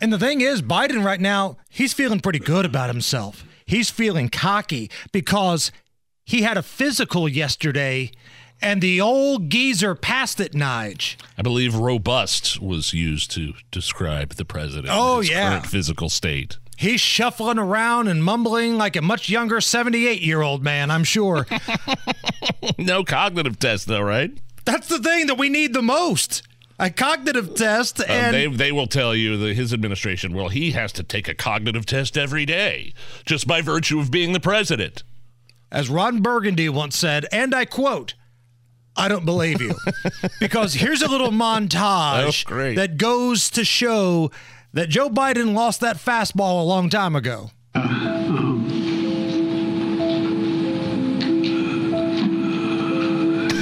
And the thing is, Biden right now, he's feeling pretty good about himself. He's feeling cocky because he had a physical yesterday and the old geezer passed it, Nige. I believe robust was used to describe the president. Oh, yeah. current physical state. He's shuffling around and mumbling like a much younger 78 year old man, I'm sure. no cognitive test, though, right? That's the thing that we need the most a cognitive test. Um, And they they will tell you that his administration. Well, he has to take a cognitive test every day, just by virtue of being the president. as Ron Burgundy once said, and I quote, I don't believe you. because here's a little montage Oh, great. that goes to show that Joe Biden lost that fastball a long time ago.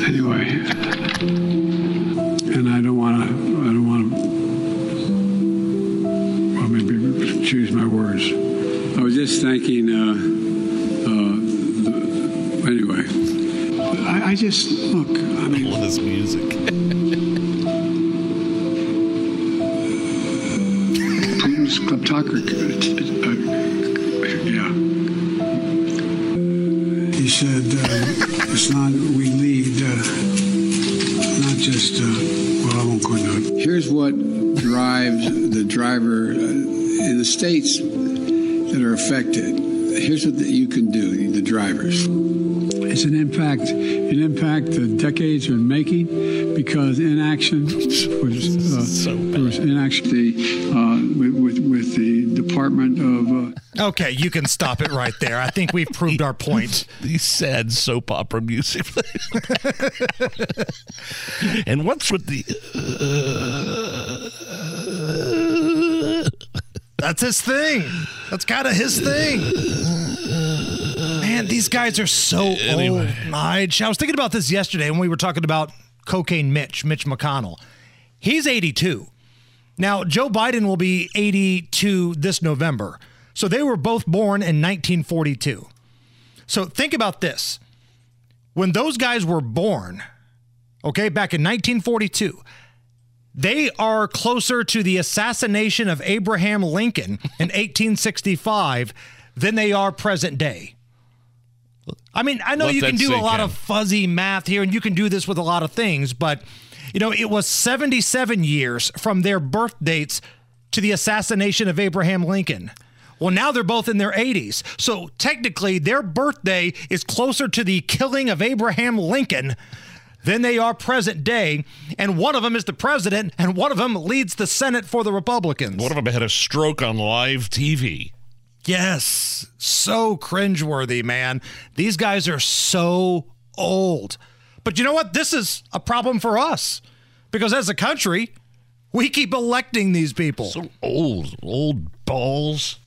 Anyway, just thanking. Uh, uh, the, anyway, I, I just look. I mean, All this music. Putin's kleptocracy. Uh, yeah. He said, uh, "It's not we lead, uh, not just." Uh, well, I won't go into it. Here's what drives the driver uh, in the states that are affected. Here's what you can do, the drivers. It's an impact, an impact that decades are making because inaction was, uh, So bad. was inaction the, uh, with, with, with the Department of. Uh, Okay, you can stop it right there. I think we've proved our point. These sad soap opera music. and what's with the? That's his thing. That's kind of his thing. Man, these guys are so Anyway. old. I was thinking about this yesterday when we were talking about cocaine Mitch, Mitch McConnell. He's 82. Now, Joe Biden will be 82 this November. So they were both born in 1942. So think about this. When those guys were born, okay, back in 1942, they are closer to the assassination of Abraham Lincoln in 1865 than they are present day. I mean, I know Let you can do a lot in. of fuzzy math here and you can do this with a lot of things, but you know, it was 77 years from their birth dates to the assassination of Abraham Lincoln. Well, now they're both in their 80s. So technically, their birthday is closer to the killing of Abraham Lincoln than they are present day. And one of them is the president, and one of them leads the Senate for the Republicans. One of them had a stroke on live TV. Yes, so cringeworthy, man. These guys are so old. But you know what? This is a problem for us because as a country, we keep electing these people. So old, old balls.